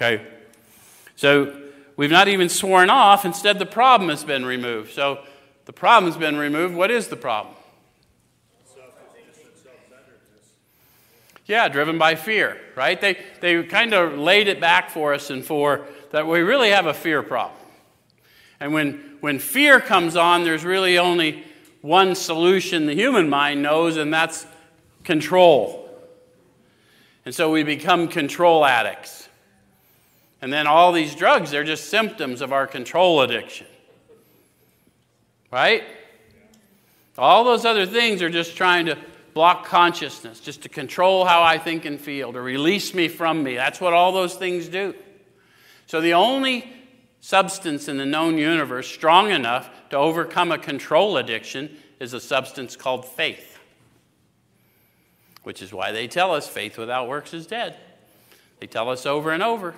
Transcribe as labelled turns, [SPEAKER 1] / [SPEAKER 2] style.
[SPEAKER 1] Okay? So we've not even sworn off. Instead, the problem has been removed. So the problem has been removed. What is the problem? Yeah, driven by fear, right? They, they kind of laid it back for us and for that we really have a fear problem. And when, when fear comes on, there's really only one solution the human mind knows, and that's control. And so we become control addicts. And then all these drugs, they're just symptoms of our control addiction. Right? All those other things are just trying to block consciousness, just to control how I think and feel, to release me from me. That's what all those things do. So the only substance in the known universe strong enough to overcome a control addiction is a substance called faith. Which is why they tell us faith without works is dead. They tell us over and over